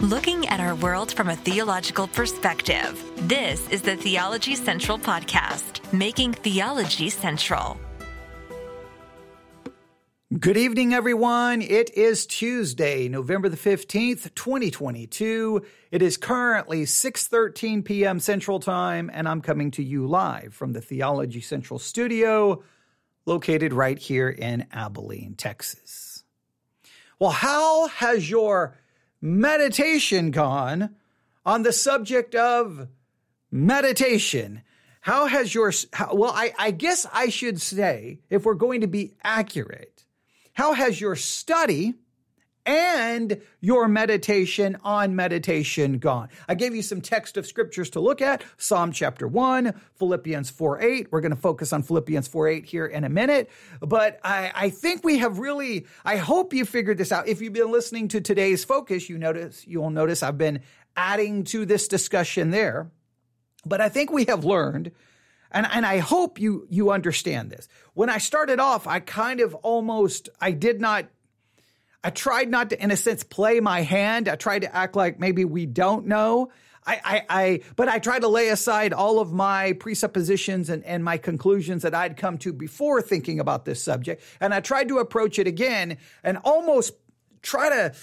looking at our world from a theological perspective. This is the Theology Central Podcast, making theology central. Good evening, everyone. It is Tuesday, November the 15th, 2022. It is currently 6:13 p.m. Central Time, and I'm coming to you live from the Theology Central studio located right here in Abilene, Texas. Well, how has your meditation gone on the subject of meditation? How has your, how, well, I, I guess I should say, if we're going to be accurate, how has your study and your meditation on meditation gone. I gave you some text of scriptures to look at Psalm chapter 1, Philippians 4 8. We're going to focus on Philippians 4 8 here in a minute. But I, I think we have really, I hope you figured this out. If you've been listening to today's focus, you notice, you'll notice I've been adding to this discussion there. But I think we have learned and, and I hope you you understand this. When I started off, I kind of almost I did not I tried not to, in a sense, play my hand. I tried to act like maybe we don't know. I, I, I, but I tried to lay aside all of my presuppositions and, and my conclusions that I'd come to before thinking about this subject. And I tried to approach it again and almost try to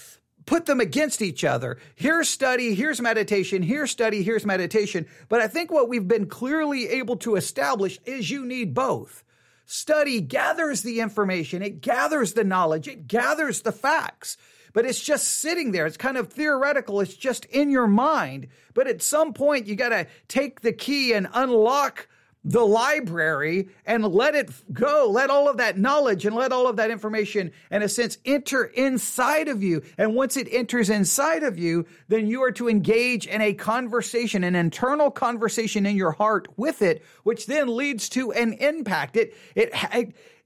put them against each other. Here's study, here's meditation, here's study, here's meditation. But I think what we've been clearly able to establish is you need both study gathers the information, it gathers the knowledge, it gathers the facts, but it's just sitting there. It's kind of theoretical, it's just in your mind. But at some point, you got to take the key and unlock the library and let it go. Let all of that knowledge and let all of that information, in a sense, enter inside of you. And once it enters inside of you, then you are to engage in a conversation, an internal conversation in your heart with it, which then leads to an impact. It, it,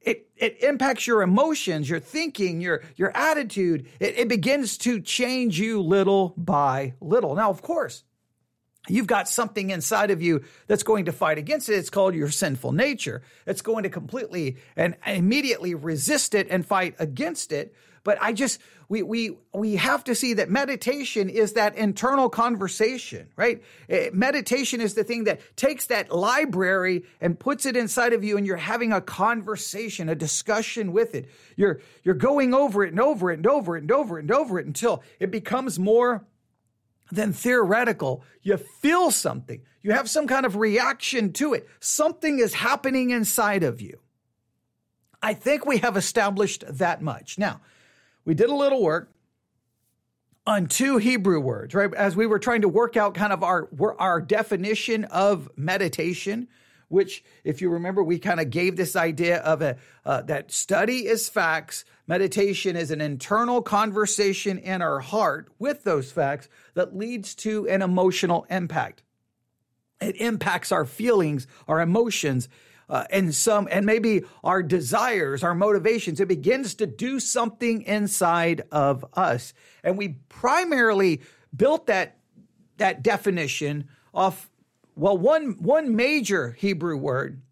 it, it impacts your emotions, your thinking, your, your attitude. It, it begins to change you little by little. Now, of course, You've got something inside of you that's going to fight against it. It's called your sinful nature. It's going to completely and immediately resist it and fight against it. But I just, we, we, we have to see that meditation is that internal conversation, right? Eh, meditation is the thing that takes that library and puts it inside of you and you're having a conversation, a discussion with it. You're, you're going over it and over it and over it and over it and over it until it becomes more than theoretical. You feel something. You have some kind of reaction to it. Something is happening inside of you. I think we have established that much. Now, we did a little work on two Hebrew words, right? As we were trying to work out kind of our, our definition of meditation which, if you remember, we kind of gave this idea of a uh, that study is facts, meditation is an internal conversation in our heart with those facts that leads to an emotional impact. It impacts our feelings, our emotions, uh, and some, and maybe our desires, our motivations. It begins to do something inside of us, and we primarily built that that definition off well, one, one major Hebrew word,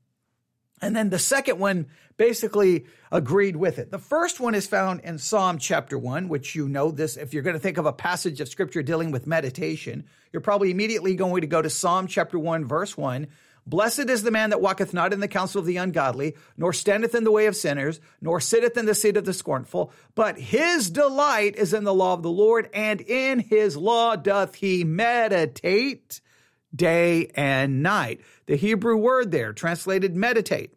and then the second one basically agreed with it. The first one is found in Psalm chapter 1, which you know this. If you're going to think of a passage of scripture dealing with meditation, you're probably immediately going to go to Psalm chapter 1, verse 1. Blessed is the man that walketh not in the counsel of the ungodly, nor standeth in the way of sinners, nor sitteth in the seat of the scornful, but his delight is in the law of the Lord, and in his law doth he meditate day and night. The Hebrew word there, translated meditate,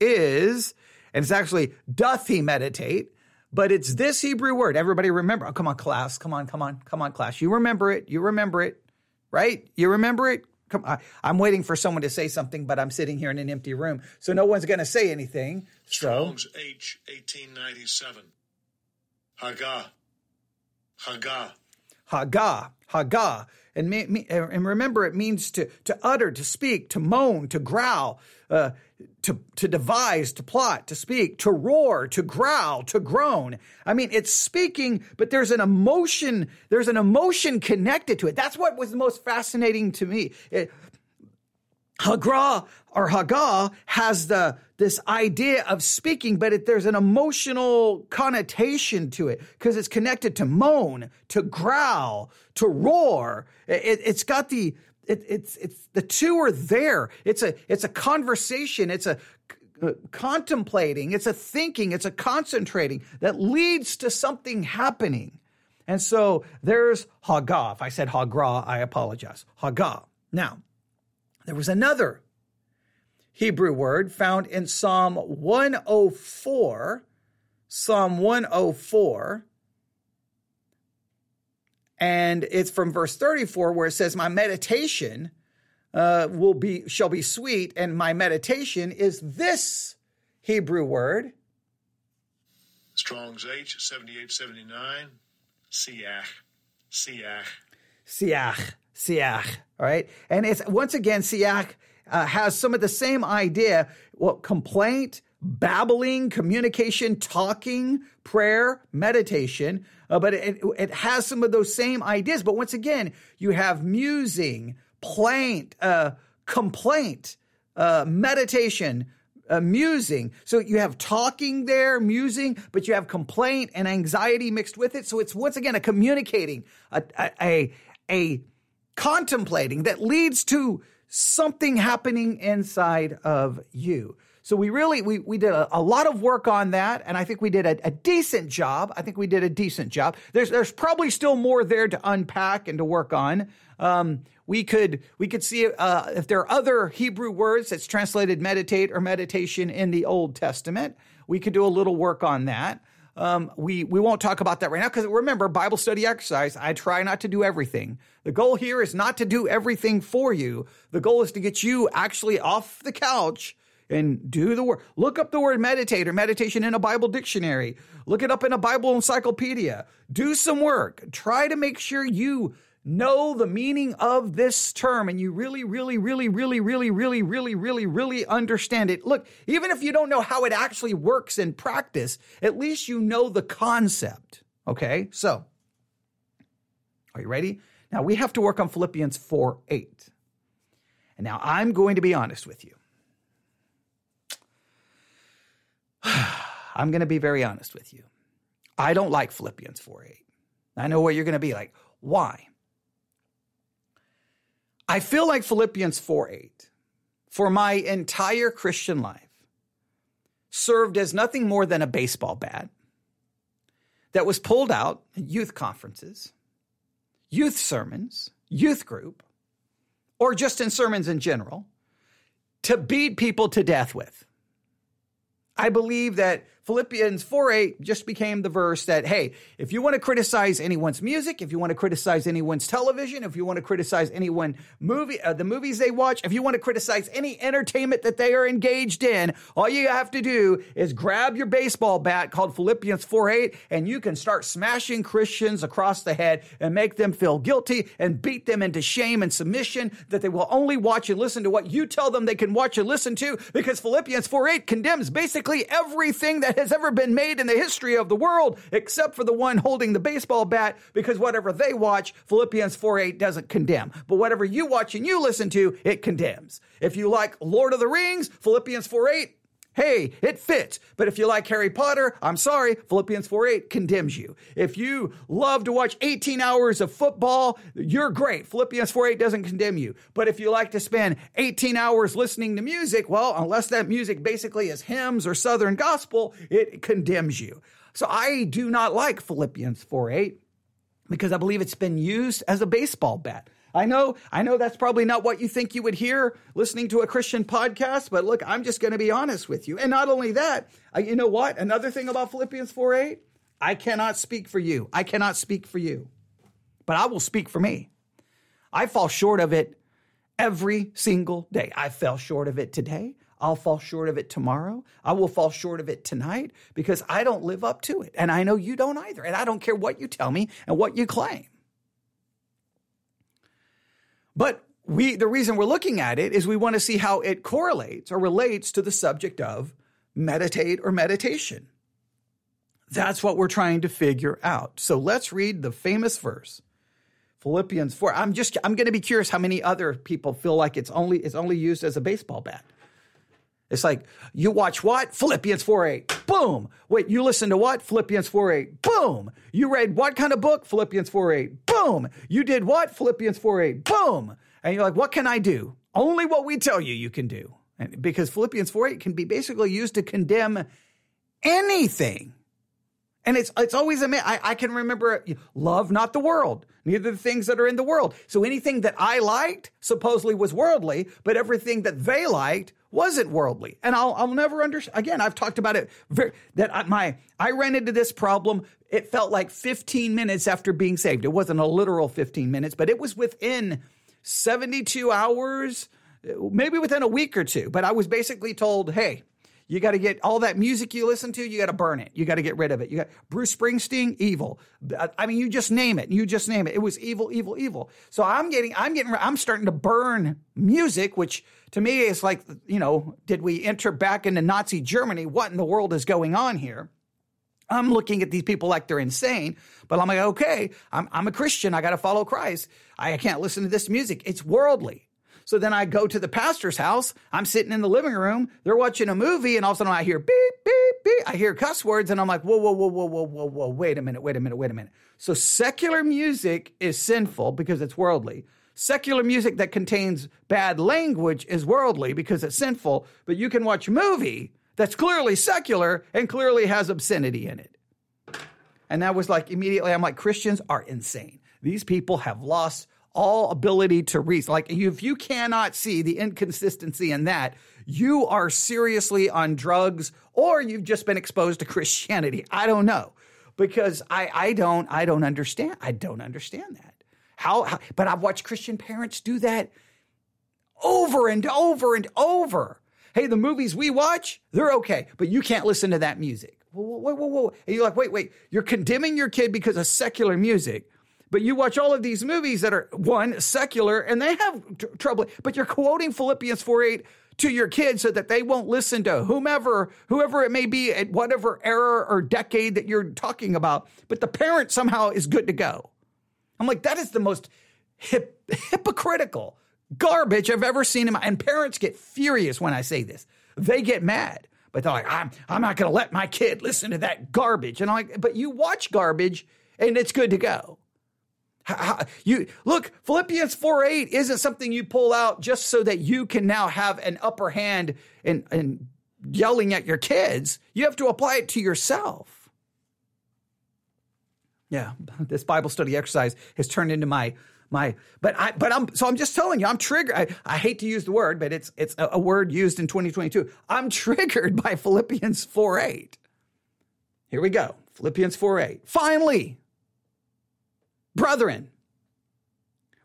is, and it's actually doth he meditate, but it's this Hebrew word. Everybody remember. Oh, come on, class. Come on, come on, come on, class. You remember it. You remember it, right? You remember it? Come on. I'm waiting for someone to say something, but I'm sitting here in an empty room. So no one's going to say anything. Strong's so. H 1897. Haggah. Haggah. Haggah. Haggah. And, and remember, it means to, to utter, to speak, to moan, to growl, uh, to, to devise, to plot, to speak, to roar, to growl, to groan. I mean, it's speaking, but there's an emotion, there's an emotion connected to it. That's what was the most fascinating to me. It, Hagra or Haggah has the this idea of speaking, but it, there's an emotional connotation to it because it's connected to moan, to growl, to roar. It, has got the it, it's it's the two are there. It's a it's a conversation. It's a uh, contemplating. It's a thinking. It's a concentrating that leads to something happening. And so there's Haggah. If I said Hagra, I apologize. Haggah. Now, there was another Hebrew word found in Psalm 104. Psalm 104. And it's from verse 34 where it says, My meditation uh, will be shall be sweet, and my meditation is this Hebrew word. Strong's H, 7879, Siach, Siach. Siach, Siach, all right? And it's, once again, Siach uh, has some of the same idea, well, complaint, babbling, communication, talking, prayer, meditation, uh, but it, it has some of those same ideas. But once again, you have musing, plaint, uh, complaint, uh, meditation, uh, musing. So you have talking there, musing, but you have complaint and anxiety mixed with it. So it's once again a communicating, a, a, a, a contemplating that leads to something happening inside of you. So we really we we did a, a lot of work on that, and I think we did a, a, decent job. I think we did a decent job. There's there's probably still more there to unpack and to work on. Um, we could we could see uh, if there are other Hebrew words that's translated meditate or meditation in the Old Testament. We could do a little work on that. Um, we we won't talk about that right now because remember Bible study exercise. I try not to do everything. The goal here is not to do everything for you. The goal is to get you actually off the couch and do the work. Look up the word meditate or meditation in a Bible dictionary. Look it up in a Bible encyclopedia. Do some work. Try to make sure you know the meaning of this term and you really, really, really, really, really, really, really, really, really understand it. Look, even if you don't know how it actually works in practice, at least you know the concept. Okay, so are you ready? Now we have to work on Philippians 4 8. And now I'm going to be honest with you. I'm going to be very honest with you. I don't like Philippians 4 8. I know what you're going to be like. Why? I feel like Philippians 4 8 for my entire Christian life served as nothing more than a baseball bat that was pulled out at youth conferences, youth sermons, youth group, or just in sermons in general to beat people to death with. I believe that Philippians 4 8 just became the verse that, hey, if you want to criticize anyone's music, if you want to criticize anyone's television, if you want to criticize anyone movie, uh, the movies they watch, if you want to criticize any entertainment that they are engaged in, all you have to do is grab your baseball bat called Philippians 4 8 and you can start smashing Christians across the head and make them feel guilty and beat them into shame and submission that they will only watch and listen to what you tell them they can watch and listen to because Philippians 4 8 condemns basically everything that has ever been made in the history of the world, except for the one holding the baseball bat, because whatever they watch, Philippians 4 8 doesn't condemn. But whatever you watch and you listen to, it condemns. If you like Lord of the Rings, Philippians 4 8 Hey, it fits. But if you like Harry Potter, I'm sorry, Philippians 4 8 condemns you. If you love to watch 18 hours of football, you're great. Philippians 4 8 doesn't condemn you. But if you like to spend 18 hours listening to music, well, unless that music basically is hymns or Southern gospel, it condemns you. So I do not like Philippians 4 8 because I believe it's been used as a baseball bat. I know, I know that's probably not what you think you would hear listening to a Christian podcast, but look, I'm just going to be honest with you. And not only that, uh, you know what? Another thing about Philippians 4 8, I cannot speak for you. I cannot speak for you, but I will speak for me. I fall short of it every single day. I fell short of it today. I'll fall short of it tomorrow. I will fall short of it tonight because I don't live up to it. And I know you don't either. And I don't care what you tell me and what you claim. But we, the reason we're looking at it is we want to see how it correlates or relates to the subject of meditate or meditation. That's what we're trying to figure out. So let's read the famous verse Philippians 4. I'm just I'm going to be curious how many other people feel like it's only it's only used as a baseball bat. It's like you watch what? Philippians 4 8. Boom. Wait, you listen to what? Philippians 4 8. Boom. You read what kind of book? Philippians 4 8. Boom. You did what? Philippians 4 8. Boom. And you're like, what can I do? Only what we tell you you can do. And because Philippians 4 8 can be basically used to condemn anything. And it's it's always a I, I can remember love not the world, neither the things that are in the world. So anything that I liked supposedly was worldly, but everything that they liked wasn't worldly. And I'll I'll never understand. Again, I've talked about it very, that I, my I ran into this problem. It felt like 15 minutes after being saved. It wasn't a literal 15 minutes, but it was within 72 hours, maybe within a week or two. But I was basically told, "Hey, you got to get all that music you listen to, you got to burn it. You got to get rid of it. You got Bruce Springsteen, evil. Uh, I mean, you just name it. You just name it. It was evil, evil, evil. So I'm getting, I'm getting, I'm starting to burn music, which to me is like, you know, did we enter back into Nazi Germany? What in the world is going on here? I'm looking at these people like they're insane, but I'm like, okay, I'm, I'm a Christian. I got to follow Christ. I can't listen to this music. It's worldly. So then I go to the pastor's house. I'm sitting in the living room. They're watching a movie, and all of a sudden I hear beep, beep, beep. I hear cuss words, and I'm like, whoa, whoa, whoa, whoa, whoa, whoa, whoa. Wait a minute, wait a minute, wait a minute. So secular music is sinful because it's worldly. Secular music that contains bad language is worldly because it's sinful, but you can watch a movie that's clearly secular and clearly has obscenity in it. And that was like immediately, I'm like, Christians are insane. These people have lost all ability to reason. Like if you cannot see the inconsistency in that, you are seriously on drugs or you've just been exposed to Christianity. I don't know because I, I don't, I don't understand. I don't understand that. How, how, but I've watched Christian parents do that over and over and over. Hey, the movies we watch, they're okay, but you can't listen to that music. Whoa, whoa, whoa, whoa. And you're like, wait, wait, you're condemning your kid because of secular music but you watch all of these movies that are one secular and they have tr- trouble, but you're quoting Philippians 4 8 to your kids so that they won't listen to whomever, whoever it may be at whatever era or decade that you're talking about. But the parent somehow is good to go. I'm like, that is the most hip, hypocritical garbage I've ever seen in my. And parents get furious when I say this. They get mad, but they're like, I'm, I'm not going to let my kid listen to that garbage. And I'm like, but you watch garbage and it's good to go. How, you look, Philippians 4 8 isn't something you pull out just so that you can now have an upper hand in, in yelling at your kids. You have to apply it to yourself. Yeah, this Bible study exercise has turned into my my but I but I'm so I'm just telling you I'm triggered. I, I hate to use the word, but it's it's a, a word used in 2022. I'm triggered by Philippians 4 8. Here we go. Philippians 4 8. Finally, Brethren,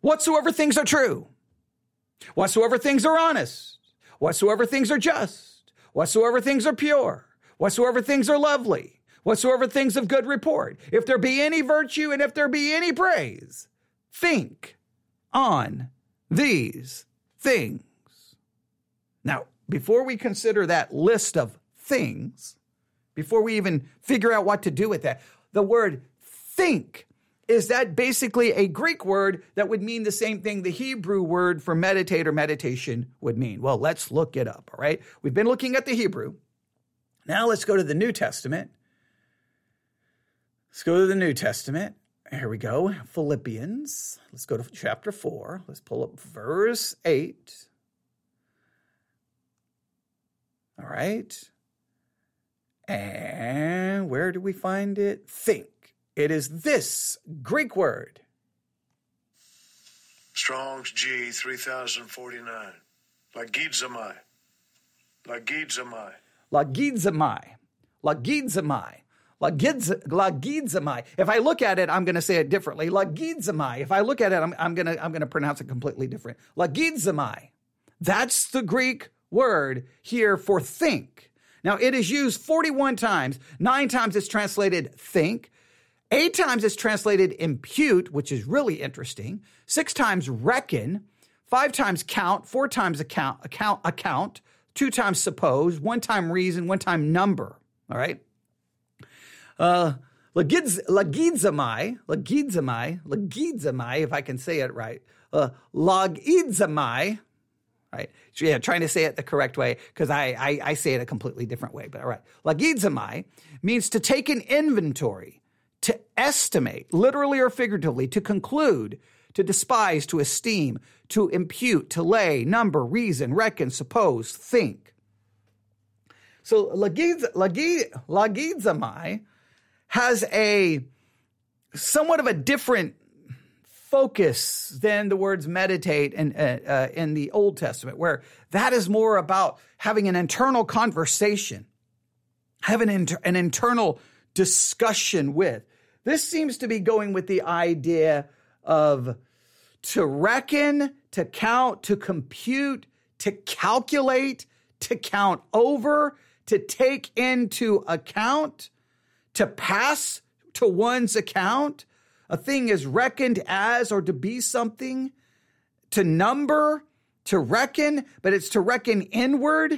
whatsoever things are true, whatsoever things are honest, whatsoever things are just, whatsoever things are pure, whatsoever things are lovely, whatsoever things of good report, if there be any virtue and if there be any praise, think on these things. Now, before we consider that list of things, before we even figure out what to do with that, the word think is that basically a Greek word that would mean the same thing the Hebrew word for meditate or meditation would mean? Well, let's look it up, all right? We've been looking at the Hebrew. Now let's go to the New Testament. Let's go to the New Testament. Here we go. Philippians. Let's go to chapter 4. Let's pull up verse 8. All right. And where do we find it? Think. It is this Greek word. Strong's G 3049. Lagizamai. Lagizamai. Lagizamai. Lagizamai. Lagizamai. If I look at it, I'm going to say it differently. Lagizamai. If I look at it, I'm, I'm going to I'm going to pronounce it completely different. Lagizamai. That's the Greek word here for think. Now it is used 41 times. Nine times it's translated think. Eight times it's translated impute, which is really interesting. Six times reckon. Five times count. Four times account, account, account. Two times suppose. One time reason. One time number. All right. Uh, lagidzamai, Lagizamai, Lagizamai, if I can say it right, uh, Lagizamai, right? Yeah, trying to say it the correct way because I, I, I say it a completely different way. But all right, Lagidzamai means to take an inventory, to estimate, literally or figuratively, to conclude, to despise, to esteem, to impute, to lay, number, reason, reckon, suppose, think. So lagiz, lagizamai has a somewhat of a different focus than the words meditate in, uh, uh, in the Old Testament, where that is more about having an internal conversation, having an, inter- an internal discussion with. This seems to be going with the idea of to reckon, to count, to compute, to calculate, to count over, to take into account, to pass to one's account a thing is reckoned as or to be something, to number, to reckon, but it's to reckon inward.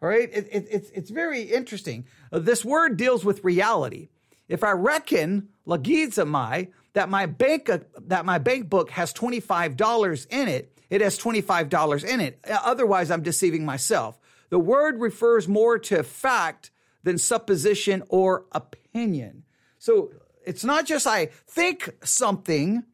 All right, it, it, it's it's very interesting. Uh, this word deals with reality. If I reckon lagizamai that my bank uh, that my bank book has twenty five dollars in it, it has twenty five dollars in it. Uh, otherwise, I'm deceiving myself. The word refers more to fact than supposition or opinion. So it's not just I think something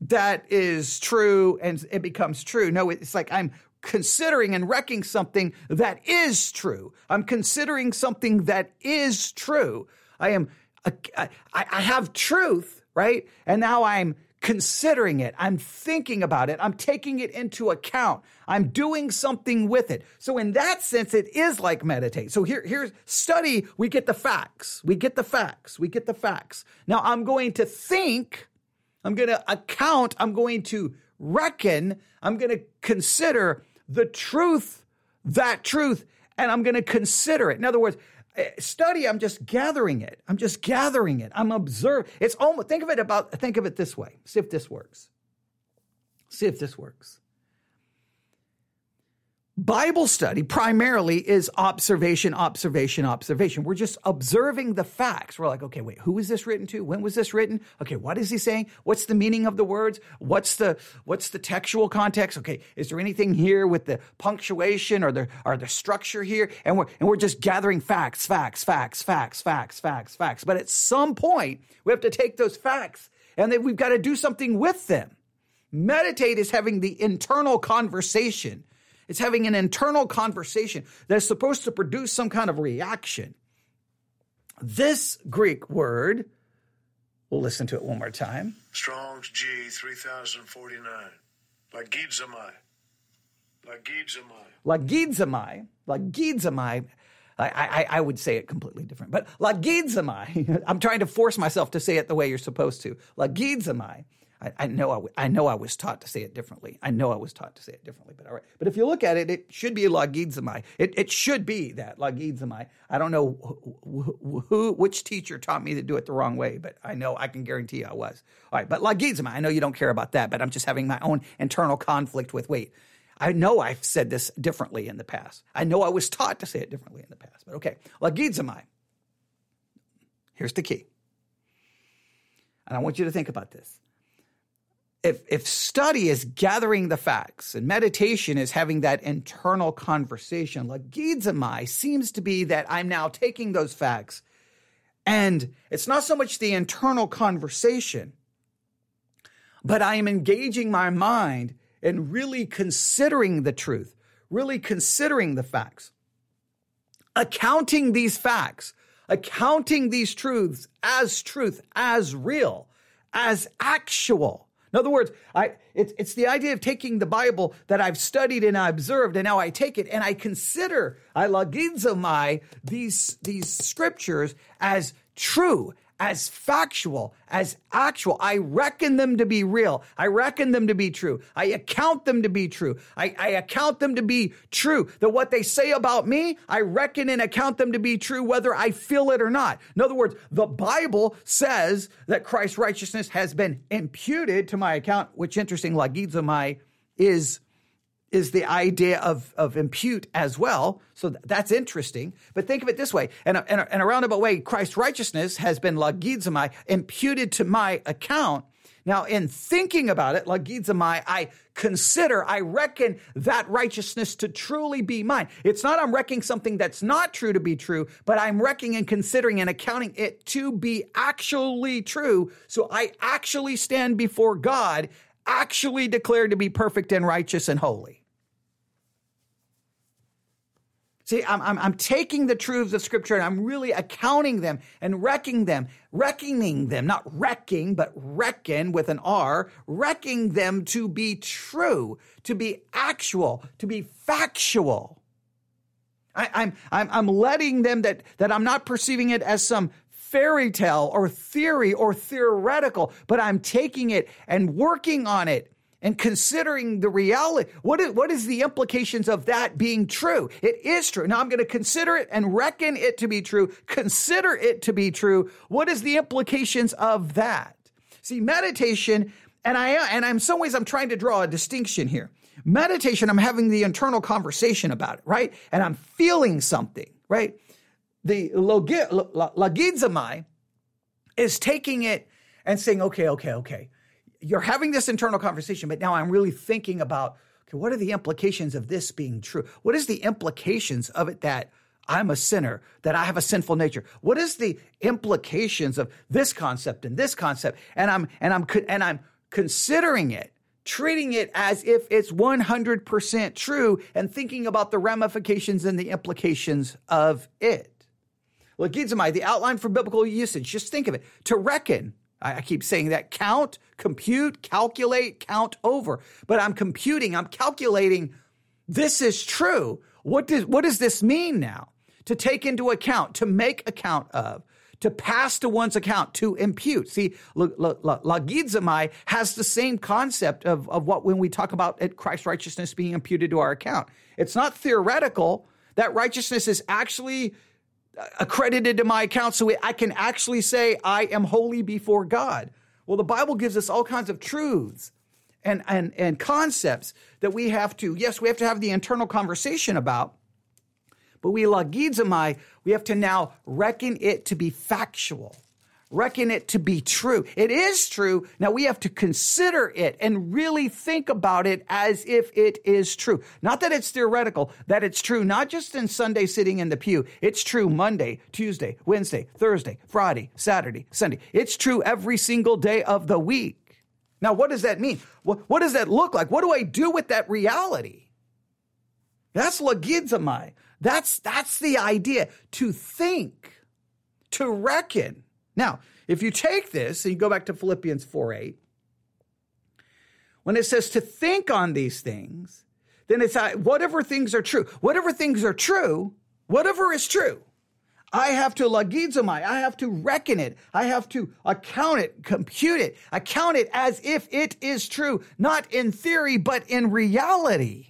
that is true and it becomes true. No, it's like I'm considering and wrecking something that is true. I'm considering something that is true. I am, I, I have truth, right? And now I'm considering it. I'm thinking about it. I'm taking it into account. I'm doing something with it. So in that sense, it is like meditate. So here, here's study. We get the facts. We get the facts. We get the facts. Now I'm going to think. I'm going to account. I'm going to reckon. I'm going to consider the truth, that truth, and I'm going to consider it. In other words, study i'm just gathering it. I'm just gathering it. I'm observing it's almost think of it about think of it this way. See if this works. See if this works Bible study primarily is observation, observation, observation. We're just observing the facts. We're like, okay, wait, who was this written to? When was this written? Okay, what is he saying? What's the meaning of the words? What's the what's the textual context? Okay, is there anything here with the punctuation or the or the structure here? And we're and we're just gathering facts, facts, facts, facts, facts, facts, facts. But at some point, we have to take those facts and then we've got to do something with them. Meditate is having the internal conversation it's having an internal conversation that's supposed to produce some kind of reaction. This Greek word, we'll listen to it one more time. Strong's G 3049. Lagizamai. Lagizamai. Lagizamai. Lagizamai. I, I, I, would say it completely different, but lagizamai. I'm trying to force myself to say it the way you're supposed to. Lagizamai I, I know I, w- I know I was taught to say it differently. I know I was taught to say it differently, but all right. But if you look at it, it should be lagizamai. It, it should be that lagizamai. I don't know who, who, which teacher taught me to do it the wrong way, but I know I can guarantee you I was. All right, but lagizamai. I know you don't care about that, but I'm just having my own internal conflict with wait. I know I've said this differently in the past. I know I was taught to say it differently in the past, but okay. Lagizamai. Here's the key. And I want you to think about this if if study is gathering the facts and meditation is having that internal conversation, lagizamai seems to be that I'm now taking those facts. And it's not so much the internal conversation, but I am engaging my mind and really considering the truth, really considering the facts, accounting these facts, accounting these truths as truth, as real, as actual in other words, I, it's, it's the idea of taking the Bible that I've studied and I observed, and now I take it and I consider, I lagizomai these, these scriptures as true, as factual, as actual. I reckon them to be real. I reckon them to be true. I account them to be true. I, I, account them to be true. That what they say about me, I reckon and account them to be true whether I feel it or not. In other words, the Bible says that Christ's righteousness has been imputed to my account, which interesting, lagizomai is is the idea of, of impute as well. So th- that's interesting. But think of it this way. In a, in in a roundabout way, Christ's righteousness has been lagizomai, imputed to my account. Now, in thinking about it, lagizomai, I consider, I reckon that righteousness to truly be mine. It's not I'm reckoning something that's not true to be true, but I'm reckoning and considering and accounting it to be actually true. So I actually stand before God, actually declared to be perfect and righteous and holy. See, I'm, I'm, I'm, taking the truths of Scripture and I'm really accounting them and wrecking them, reckoning them, not wrecking, but reckon with an R, wrecking them to be true, to be actual, to be factual. I, I'm, I'm, I'm letting them that, that I'm not perceiving it as some fairy tale or theory or theoretical, but I'm taking it and working on it and considering the reality. What is, what is the implications of that being true? It is true. Now I'm going to consider it and reckon it to be true. Consider it to be true. What is the implications of that? See, meditation, and I and I'm some ways I'm trying to draw a distinction here. Meditation, I'm having the internal conversation about it, right? And I'm feeling something, right? The logizomai is taking it and saying, okay, okay, okay you're having this internal conversation, but now I'm really thinking about okay, what are the implications of this being true? What is the implications of it that I'm a sinner, that I have a sinful nature? What is the implications of this concept and this concept? And I'm and I'm and I'm considering it, treating it as if it's 100% true and thinking about the ramifications and the implications of it. Logizomai, the outline for biblical usage, just think of it. To reckon, I, keep saying that count, compute, calculate, count over. But I'm computing, I'm calculating. This is true. What does, what does this mean now? To take into account, to make account of, to pass to one's account, to impute. See, lagizomai has the same concept of, of what when we talk about Christ's righteousness being imputed to our account. It's not theoretical. That righteousness is actually accredited to my account so I can actually say I am holy before God. Well, the Bible gives us all kinds of truths and, and, and concepts that we have to, yes, we have to have the internal conversation about, but we lagizomai, we have to now reckon it to be factual reckon it to be true. It is true. Now we have to consider it and really think about it as if it is true. Not that it's theoretical, that it's true, not just in Sunday sitting in the pew. It's true Monday, Tuesday, Wednesday, Thursday, Friday, Saturday, Sunday. It's true every single day of the week. Now, what does that mean? What, what does that look like? What do I do with that reality? That's lagizomai. That's, that's the idea to think, to reckon. Now, if you take this and you go back to Philippians 4 8, when it says to think on these things, then it's whatever things are true. Whatever things are true, whatever is true, I have to lagizomai. I have to reckon it. I have to account it, compute it, account it as if it is true, not in theory, but in reality.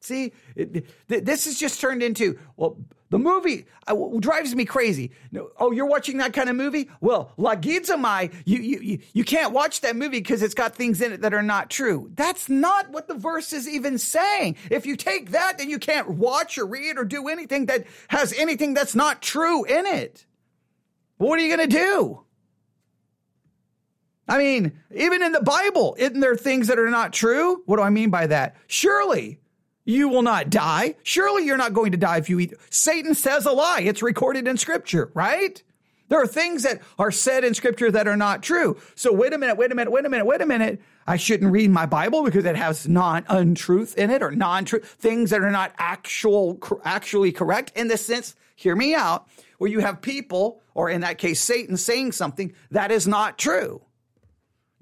See, it, this is just turned into, well, the movie uh, drives me crazy. Oh, you're watching that kind of movie? Well, La lagizomai, you, you, you can't watch that movie because it's got things in it that are not true. That's not what the verse is even saying. If you take that, then you can't watch or read or do anything that has anything that's not true in it. What are you going to do? I mean, even in the Bible, isn't there things that are not true? What do I mean by that? Surely you will not die. Surely you're not going to die if you eat. Satan says a lie. It's recorded in scripture, right? There are things that are said in scripture that are not true. So wait a minute, wait a minute, wait a minute, wait a minute. I shouldn't read my Bible because it has non untruth in it or non truth things that are not actual, actually correct in the sense, hear me out, where you have people, or in that case, Satan saying something that is not true.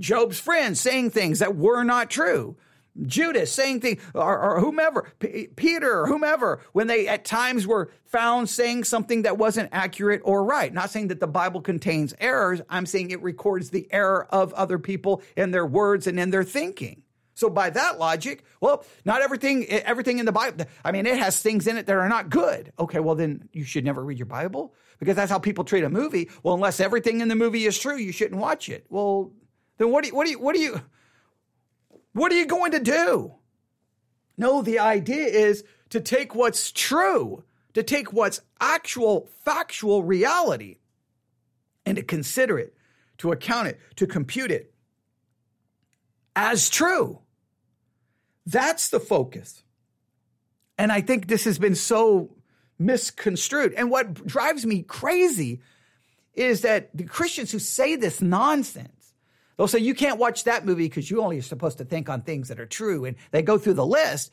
Job's friends saying things that were not true. Judas saying things, or, or whomever, P- Peter or whomever, when they at times were found saying something that wasn't accurate or right. Not saying that the Bible contains errors. I'm saying it records the error of other people in their words and in their thinking. So by that logic, well, not everything everything in the Bible. I mean, it has things in it that are not good. Okay, well then you should never read your Bible because that's how people treat a movie. Well, unless everything in the movie is true, you shouldn't watch it. Well, then what do you, what do you what do you What are you going to do? No, the idea is to take what's true, to take what's actual, factual reality, and to consider it, to account it, to compute it as true. That's the focus. And I think this has been so misconstrued. And what drives me crazy is that the Christians who say this nonsense, they'll say, you can't watch that movie because you only are supposed to think on things that are true. And they go through the list.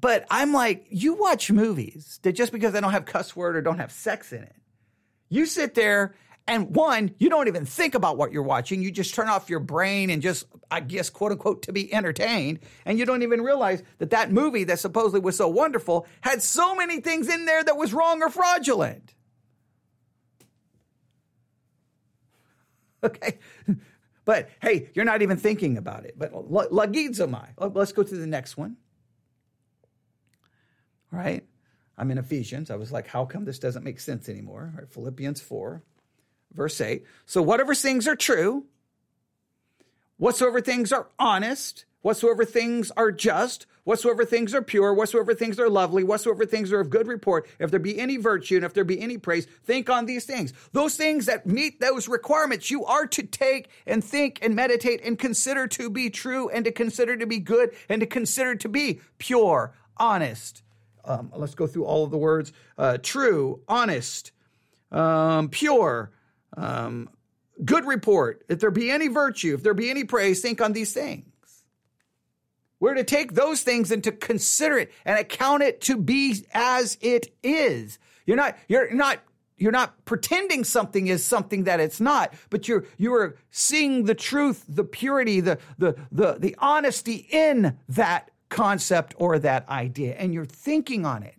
But I'm like, you watch movies that just because they don't have cuss word or don't have sex in it, you sit there and one, you don't even think about what you're watching. You just turn off your brain and just, I guess, quote unquote, to be entertained. And you don't even realize that that movie that supposedly was so wonderful had so many things in there that was wrong or fraudulent. Okay. But hey, you're not even thinking about it. But lagizomai. Let's go to the next one. All right. I'm in Ephesians. I was like, how come this doesn't make sense anymore? Right, Philippians 4 verse 8. So, whatever things are true, whatsoever things are honest, whatsoever things are just, whatsoever things are pure, whatsoever things are lovely, whatsoever things are of good report, if there be any virtue and if there be any praise, think on these things. Those things that meet those requirements, you are to take and think and meditate and consider to be true and to consider to be good and to consider to be pure, honest. Um, let's go through all of the words uh, true, honest, um, pure, um, good report. If there be any virtue, if there be any praise, think on these things. We're to take those things and to consider it and account it to be as it is. You're not, you're not, you're not pretending something is something that it's not, but you're, you're seeing the truth, the purity, the, the, the, the honesty in that concept or that idea. And you're thinking on it.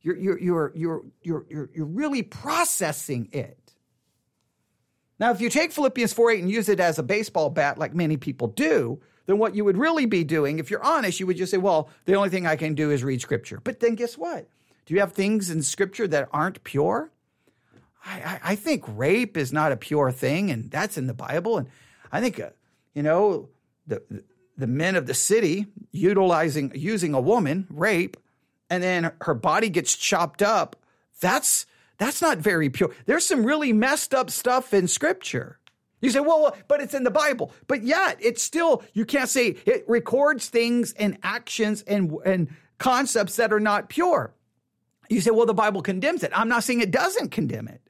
You're, you're, you're, you're, you're, you're, you're really processing it. Now, if you take Philippians 4 8 and use it as a baseball bat, like many people do, then what you would really be doing, if you're honest, you would just say, well, the only thing I can do is read scripture. But then guess what? Do you have things in scripture that aren't pure? I, I, think rape is not a pure thing, and that's in the Bible. And I think, uh, you know, the, the men of the city utilizing, using a woman, rape, and then her body gets chopped up. That's that's not very pure. There's some really messed up stuff in scripture. You say, well, but it's in the Bible. But yet, it's still, you can't say it records things and actions and, and concepts that are not pure. You say, well, the Bible condemns it. I'm not saying it doesn't condemn it.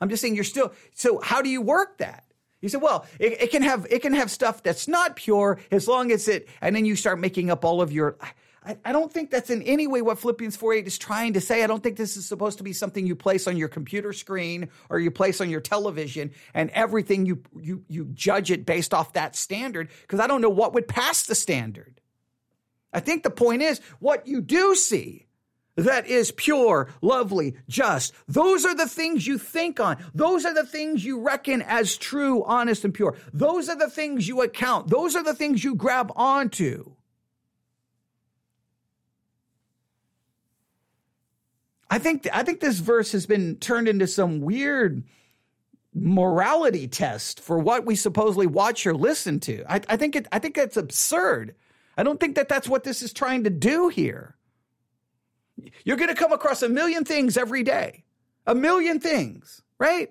I'm just saying you're still, so how do you work that? You say, well, it, it can have, it can have stuff that's not pure as long as it, and then you start making up all of your, I, I don't think that's in any way what Philippians 4 8 is trying to say. I don't think this is supposed to be something you place on your computer screen or you place on your television and everything you, you, you judge it based off that standard because I don't know what would pass the standard. I think the point is what you do see that is pure, lovely, just. Those are the things you think on. Those are the things you reckon as true, honest, and pure. Those are the things you account. Those are the things you grab onto. I think I think this verse has been turned into some weird morality test for what we supposedly watch or listen to. I, I think it. I think that's absurd. I don't think that that's what this is trying to do here. You're going to come across a million things every day, a million things, right?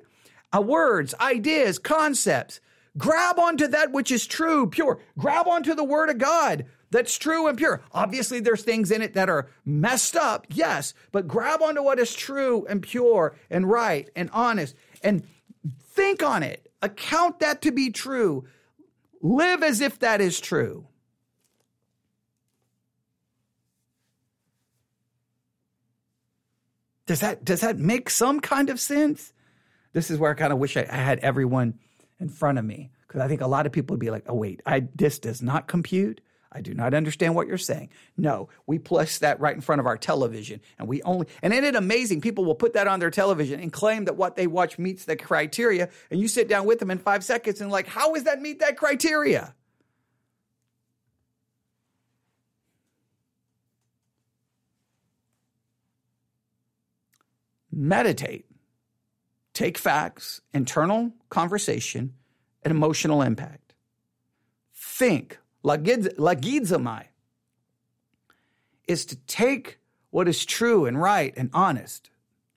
Uh, words, ideas, concepts. Grab onto that which is true, pure. Grab onto the word of God that's true and pure. Obviously, there's things in it that are messed up, yes, but grab onto what is true and pure and right and honest and think on it. Account that to be true. Live as if that is true. Does that does that make some kind of sense? This is where I kind of wish I, I had everyone in front of me because I think a lot of people would be like, "Oh wait, I this does not compute." I do not understand what you're saying. No, we place that right in front of our television and we only, and isn't it amazing? People will put that on their television and claim that what they watch meets the criteria. And you sit down with them in five seconds and like, how does that meet that criteria? Meditate. Take facts, internal conversation, and emotional impact. Think lagizomai, is to take what is true and right and honest,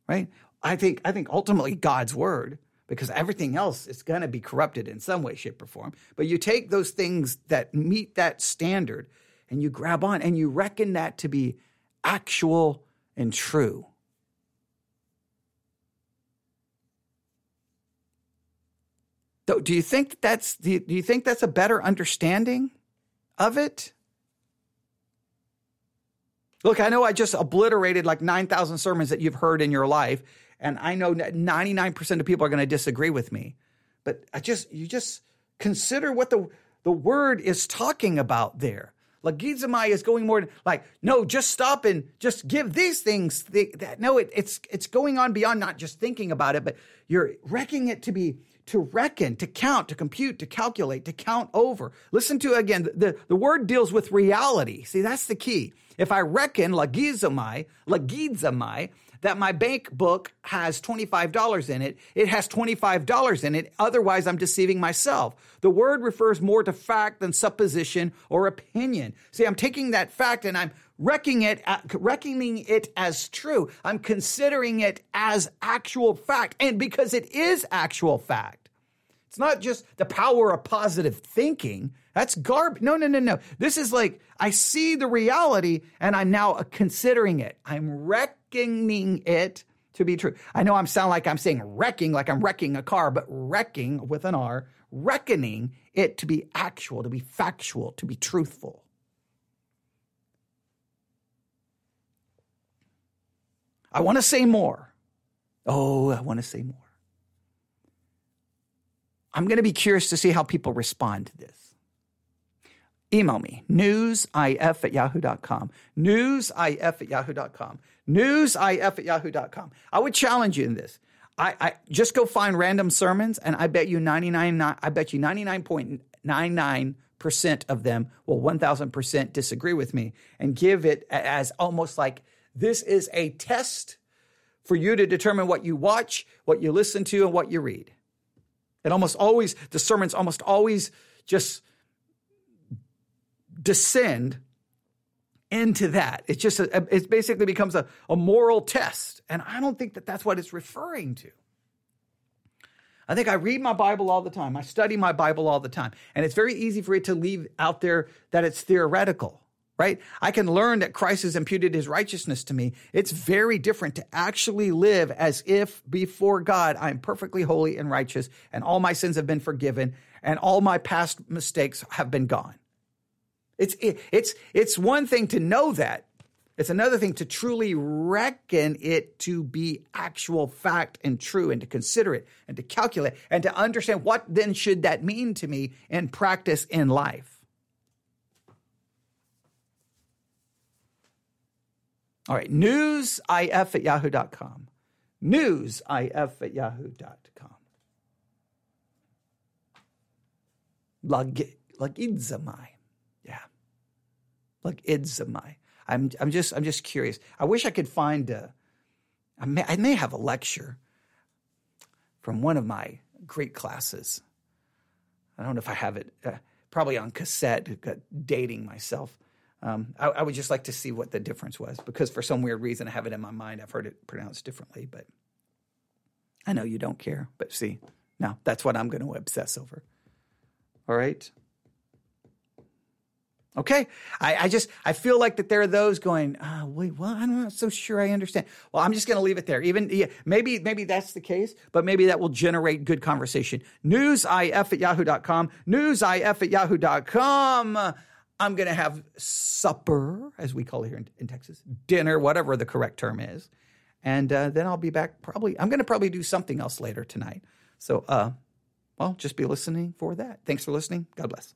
right? I think I think ultimately God's word, because everything else is going to be corrupted in some way, shape, or form. But you take those things that meet that standard and you grab on and you reckon that to be actual and true. Do you think that's do you think that's a better understanding of it? Look, I know I just obliterated like 9,000 sermons that you've heard in your life, and I know 99% of people are going to disagree with me. But I just you just consider what the the word is talking about there. Logizomai is going more like, no, just stop and just give these things. The, that, no, it, it's it's going on beyond not just thinking about it, but you're wrecking it to be to reckon, to count, to compute, to calculate, to count over. Listen to again, the, the word deals with reality. See, that's the key. If I reckon, logizomai, logizomai, that my bank book has $25 in it, it has $25 in it. Otherwise, I'm deceiving myself. The word refers more to fact than supposition or opinion. See, I'm taking that fact and I'm reckoning it, uh, reckoning it as true. I'm considering it as actual fact. And because it is actual fact, it's not just the power of positive thinking. That's garbage. No, no, no, no. This is like, I see the reality and I'm now considering it. I'm reckoning it to be true. I know I'm sound like I'm saying wrecking, like I'm wrecking a car, but wrecking with an R, reckoning it to be actual, to be factual, to be truthful. I want to say more. Oh, I want to say more. I'm going to be curious to see how people respond to this email me newsif at yahoo.com newsif at yahoo.com newsif at yahoo.com i would challenge you in this I, I just go find random sermons and i bet you 99 i bet you 99.99 percent of them will 1000 percent disagree with me and give it as almost like this is a test for you to determine what you watch what you listen to and what you read it almost always the sermons almost always just descend into that. It's just, a, it basically becomes a, a moral test. And I don't think that that's what it's referring to. I think I read my Bible all the time. I study my Bible all the time. And it's very easy for it to leave out there that it's theoretical, right? I can learn that Christ has imputed his righteousness to me. It's very different to actually live as if before God I'm perfectly holy and righteous and all my sins have been forgiven and all my past mistakes have been gone. It's it, it's it's one thing to know that. It's another thing to truly reckon it to be actual fact and true and to consider it and to calculate and to understand what then should that mean to me in practice in life. All right, newsif at yahoo.com. Newsif at yahoo.com. Lagidzamai like idzamai. I'm I'm just I'm just curious. I wish I could find a. I may, I may have a lecture from one of my Greek classes. I don't know if I have it. Uh, probably on cassette. Dating myself. Um, I, I, would just like to see what the difference was because for some weird reason I have it in my mind. I've heard it pronounced differently, but I know you don't care. But see, now that's what I'm going to obsess over. All right. Okay, I, I, just I feel like that there are those going, oh, wait, well, I'm not so sure I understand. Well, I'm just going to leave it there. Even yeah, maybe maybe that's the case, but maybe that will generate good conversation. Newsif at yahoo.com. Newsif at yahoo.com. I'm going to have supper, as we call it here in, in, Texas, dinner, whatever the correct term is, and uh, then I'll be back. Probably I'm going to probably do something else later tonight. So, uh, well, just be listening for that. Thanks for listening. God bless.